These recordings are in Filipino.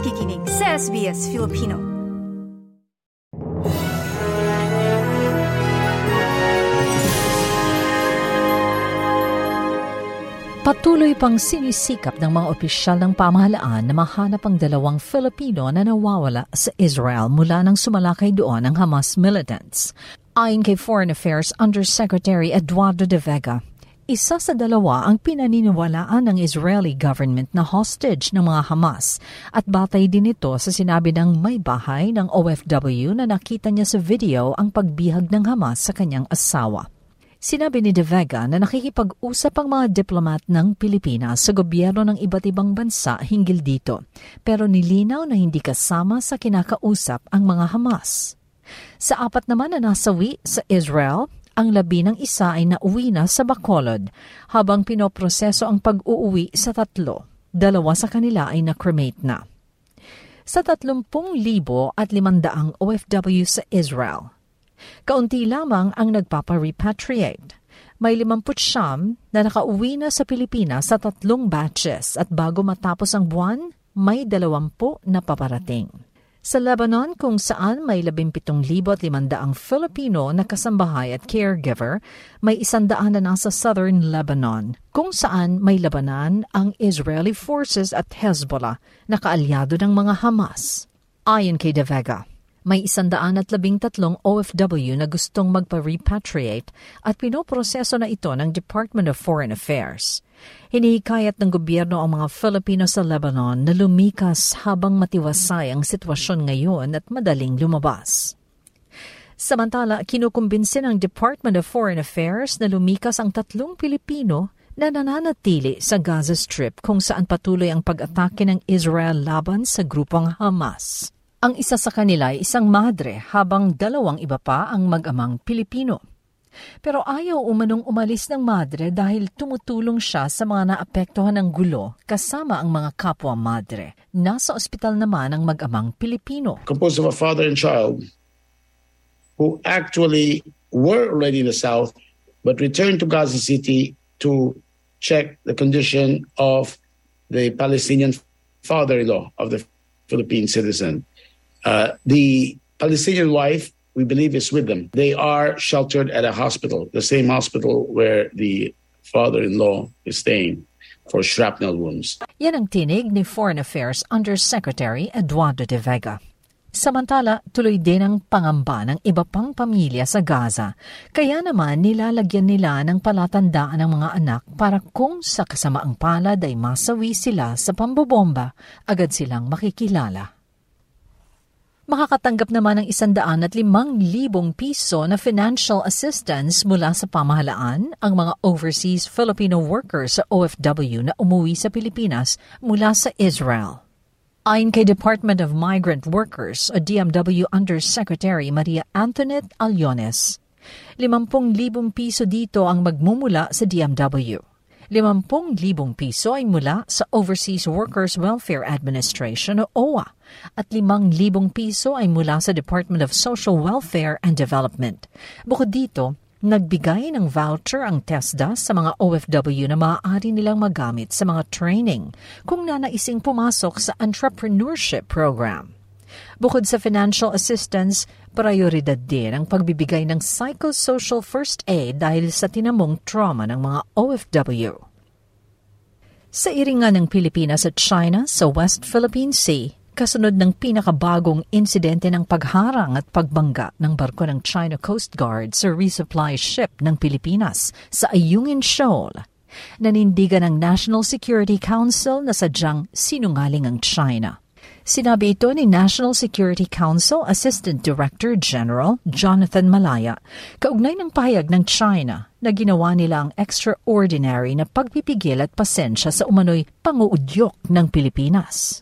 nakikinig sa SBS Filipino. Patuloy pang sinisikap ng mga opisyal ng pamahalaan na mahanap ang dalawang Filipino na nawawala sa Israel mula nang sumalakay doon ang Hamas militants. Ayon kay Foreign Affairs Undersecretary Eduardo de Vega, isa sa dalawa ang pinaniniwalaan ng Israeli government na hostage ng mga Hamas at batay din ito sa sinabi ng may bahay ng OFW na nakita niya sa video ang pagbihag ng Hamas sa kanyang asawa. Sinabi ni De Vega na nakikipag-usap ang mga diplomat ng Pilipinas sa gobyerno ng iba't ibang bansa hinggil dito, pero nilinaw na hindi kasama sa kinakausap ang mga Hamas. Sa apat naman na nasawi sa Israel, ang labi ng isa ay nauwi na sa Bacolod habang pinoproseso ang pag-uuwi sa tatlo. Dalawa sa kanila ay na-cremate na. Sa 30,000 at 500 OFW sa Israel, kaunti lamang ang nagpapa-repatriate. May 50 na nakauwi na sa Pilipinas sa tatlong batches at bago matapos ang buwan, may 20 na paparating. Sa Lebanon kung saan may 17,500 Filipino na kasambahay at caregiver, may isandaan na nasa southern Lebanon, kung saan may labanan ang Israeli forces at Hezbollah na kaalyado ng mga Hamas. Ayon kay De Vega, may isandaan at labing tatlong OFW na gustong magpa-repatriate at pinoproseso na ito ng Department of Foreign Affairs. Hinihikayat ng gobyerno ang mga Filipino sa Lebanon na lumikas habang matiwasay ang sitwasyon ngayon at madaling lumabas. Samantala, kinukumbinsin ng Department of Foreign Affairs na lumikas ang tatlong Pilipino na nananatili sa Gaza Strip kung saan patuloy ang pag-atake ng Israel laban sa grupong Hamas. Ang isa sa kanila ay isang madre habang dalawang iba pa ang mag-amang Pilipino. Pero ayaw umanong umalis ng madre dahil tumutulong siya sa mga naapektuhan ng gulo kasama ang mga kapwa madre. Nasa ospital naman ang mag-amang Pilipino. Composed of a father and child who actually were already in the south but returned to Gaza City to check the condition of the Palestinian father-in-law of the Philippine citizen. Uh, the Palestinian wife we believe is with them. They are sheltered at a hospital, the same hospital where the father-in-law is staying for shrapnel wounds. Yan ang tinig ni Foreign Affairs Undersecretary Eduardo de Vega. Samantala, tuloy din ang pangamba ng iba pang pamilya sa Gaza. Kaya naman nilalagyan nila ng palatandaan ng mga anak para kung sa kasamaang palad ay masawi sila sa pambobomba, agad silang makikilala. Makakatanggap naman ng isandaan at limang libong piso na financial assistance mula sa pamahalaan ang mga overseas Filipino workers sa OFW na umuwi sa Pilipinas mula sa Israel. Ayon kay Department of Migrant Workers o DMW Undersecretary Maria Antoinette Aliones, 50,000 piso dito ang magmumula sa DMW. 50,000 piso ay mula sa Overseas Workers Welfare Administration o OWA at 5,000 piso ay mula sa Department of Social Welfare and Development. Bukod dito, nagbigay ng voucher ang TESDA sa mga OFW na maaari nilang magamit sa mga training kung nanaising pumasok sa entrepreneurship program. Bukod sa financial assistance, prioridad din ang pagbibigay ng psychosocial first aid dahil sa tinamong trauma ng mga OFW. Sa iringan ng Pilipinas at China sa West Philippine Sea, kasunod ng pinakabagong insidente ng pagharang at pagbangga ng barko ng China Coast Guard sa resupply ship ng Pilipinas sa Ayungin Shoal. Nanindigan ng National Security Council na sadyang sinungaling ang China. Sinabi ito ni National Security Council Assistant Director General Jonathan Malaya, kaugnay ng pahayag ng China na ginawa nila ang extraordinary na pagpipigil at pasensya sa umano'y panguudyok ng Pilipinas.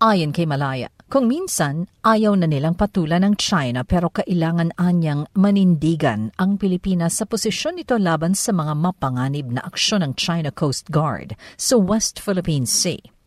Ayon kay Malaya, kung minsan ayaw na nilang patulan ng China pero kailangan anyang manindigan ang Pilipinas sa posisyon nito laban sa mga mapanganib na aksyon ng China Coast Guard sa West Philippine Sea.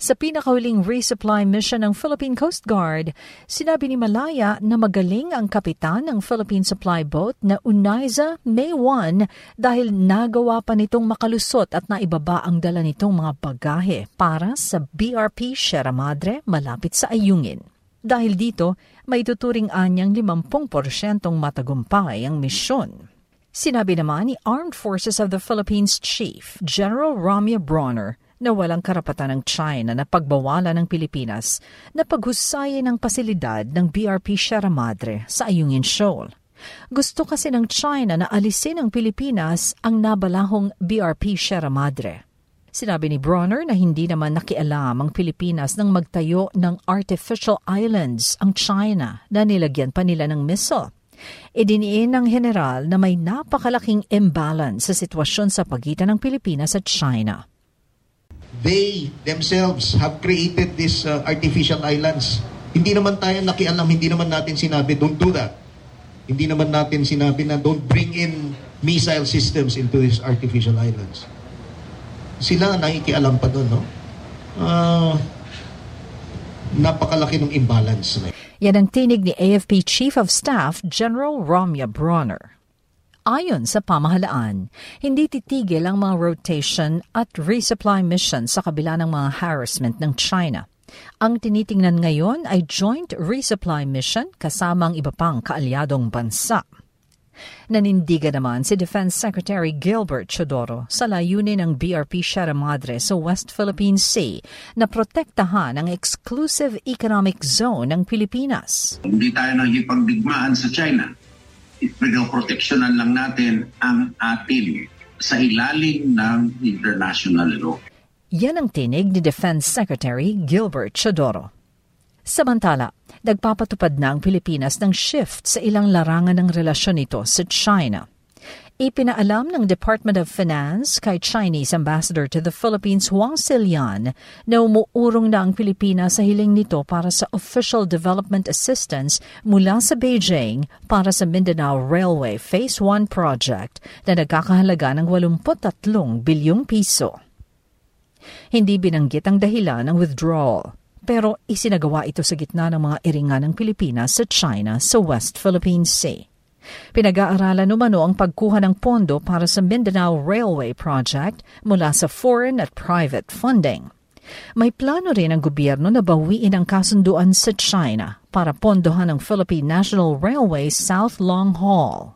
Sa pinakahuling resupply mission ng Philippine Coast Guard, sinabi ni Malaya na magaling ang kapitan ng Philippine Supply Boat na Unaiza May 1 dahil nagawa pa nitong makalusot at naibaba ang dala nitong mga bagahe para sa BRP Sierra Madre malapit sa Ayungin. Dahil dito, may tuturing anyang 50% matagumpay ang misyon. Sinabi naman ni Armed Forces of the Philippines Chief General Ramya Bronner na walang karapatan ng China na pagbawalan ng Pilipinas na paghusayin ng pasilidad ng BRP Sierra Madre sa Ayungin Shoal. Gusto kasi ng China na alisin ng Pilipinas ang nabalahong BRP Sierra Madre. Sinabi ni Bronner na hindi naman nakialam ang Pilipinas nang magtayo ng artificial islands ang China na nilagyan pa nila ng missile. Idiniin ng general na may napakalaking imbalance sa sitwasyon sa pagitan ng Pilipinas at China. They themselves have created these uh, artificial islands. Hindi naman tayo nakialam, hindi naman natin sinabi, don't do that. Hindi naman natin sinabi na don't bring in missile systems into these artificial islands. Sila nakikialam pa doon, no? Uh, napakalaki ng imbalance na yan ang tinig ni AFP Chief of Staff General Romya Bronner. Ayon sa pamahalaan, hindi titigil ang mga rotation at resupply mission sa kabila ng mga harassment ng China. Ang tinitingnan ngayon ay joint resupply mission kasama ang iba pang kaalyadong bansa. Nanindigan naman si Defense Secretary Gilbert Chodoro sa layunin ng BRP Sierra Madre sa West Philippine Sea na protektahan ang exclusive economic zone ng Pilipinas. Hindi tayo nakikipagdigmaan sa China. Pinoproteksyonan lang natin ang atin sa ilalim ng international law. Yan ang tinig ni Defense Secretary Gilbert Chodoro. Samantala, nagpapatupad na ang Pilipinas ng shift sa ilang larangan ng relasyon nito sa China. Ipinaalam ng Department of Finance kay Chinese Ambassador to the Philippines Huang Silian na umuurong na ang Pilipinas sa hiling nito para sa official development assistance mula sa Beijing para sa Mindanao Railway Phase 1 project na nagkakahalaga ng 83 bilyong piso. Hindi binanggit ang dahilan ng withdrawal pero isinagawa ito sa gitna ng mga iringan ng Pilipinas sa China sa West Philippine Sea. Pinag-aaralan umano ang pagkuha ng pondo para sa Mindanao Railway Project mula sa foreign at private funding. May plano rin ang gobyerno na bawiin ang kasunduan sa China para pondohan ang Philippine National Railway South Long Haul.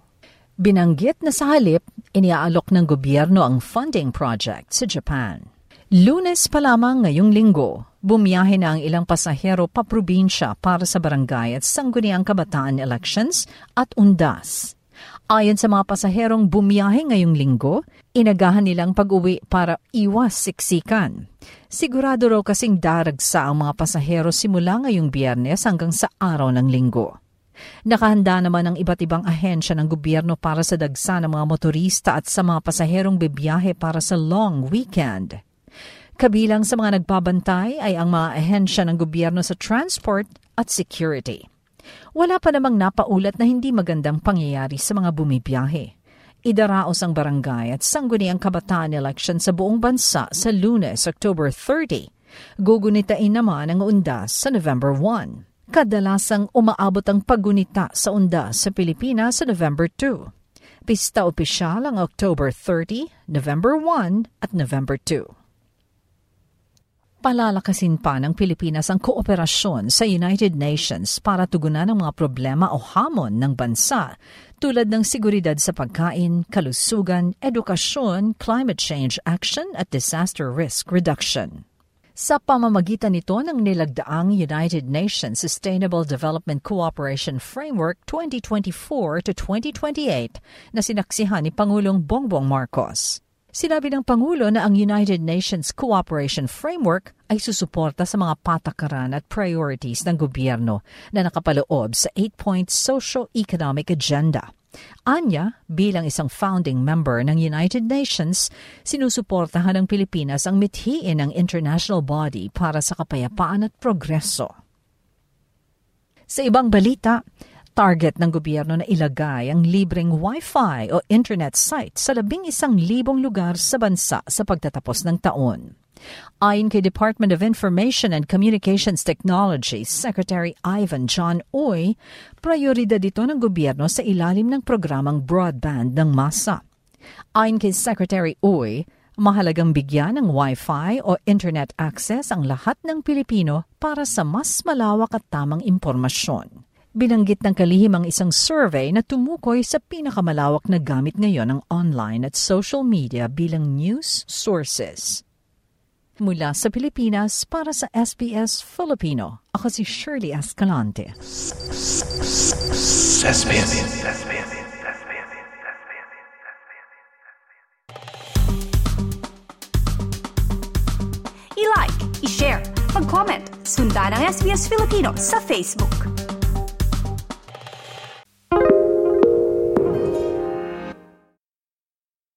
Binanggit na sa halip, iniaalok ng gobyerno ang funding project sa Japan. Lunes pa lamang ngayong linggo, bumiyahe na ang ilang pasahero pa probinsya para sa barangay at sangguniang kabataan elections at undas. Ayon sa mga pasaherong bumiyahe ngayong linggo, inagahan nilang pag-uwi para iwas siksikan. Sigurado raw kasing daragsa ang mga pasahero simula ngayong biyernes hanggang sa araw ng linggo. Nakahanda naman ang iba't ibang ahensya ng gobyerno para sa dagsa ng mga motorista at sa mga pasaherong bibiyahe para sa long weekend. Kabilang sa mga nagbabantay ay ang mga ahensya ng gobyerno sa transport at security. Wala pa namang napaulat na hindi magandang pangyayari sa mga bumibiyahe. Idaraos ang barangay at sangguni ang kabataan election sa buong bansa sa lunes, October 30. Gugunitain naman ang undas sa November 1. Kadalasang umaabot ang paggunita sa undas sa Pilipinas sa November 2. Pista opisyal ang October 30, November 1 at November 2 palalakasin pa ng Pilipinas ang kooperasyon sa United Nations para tugunan ang mga problema o hamon ng bansa tulad ng seguridad sa pagkain, kalusugan, edukasyon, climate change action at disaster risk reduction. Sa pamamagitan nito ng nilagdaang United Nations Sustainable Development Cooperation Framework 2024 to 2028 na sinaksihan ni Pangulong Bongbong Marcos. Sinabi ng Pangulo na ang United Nations Cooperation Framework ay susuporta sa mga patakaran at priorities ng gobyerno na nakapaloob sa 8-point socio-economic agenda. Anya, bilang isang founding member ng United Nations, sinusuportahan ng Pilipinas ang mithiin ng international body para sa kapayapaan at progreso. Sa ibang balita, Target ng gobyerno na ilagay ang libreng Wi-Fi o internet site sa labing isang libong lugar sa bansa sa pagtatapos ng taon. Ayon kay Department of Information and Communications Technology Secretary Ivan John Uy, prioridad ito ng gobyerno sa ilalim ng programang broadband ng masa. Ayon kay Secretary Uy, mahalagang bigyan ng Wi-Fi o internet access ang lahat ng Pilipino para sa mas malawak at tamang impormasyon. Binanggit ng kalihim ang isang survey na tumukoy sa pinakamalawak na gamit ngayon ng online at social media bilang news sources. Mula sa Pilipinas para sa SBS Filipino, ako si Shirley Escalante. SBS. I-like, i-share, mag-comment, sundan ang SBS Filipino sa Facebook.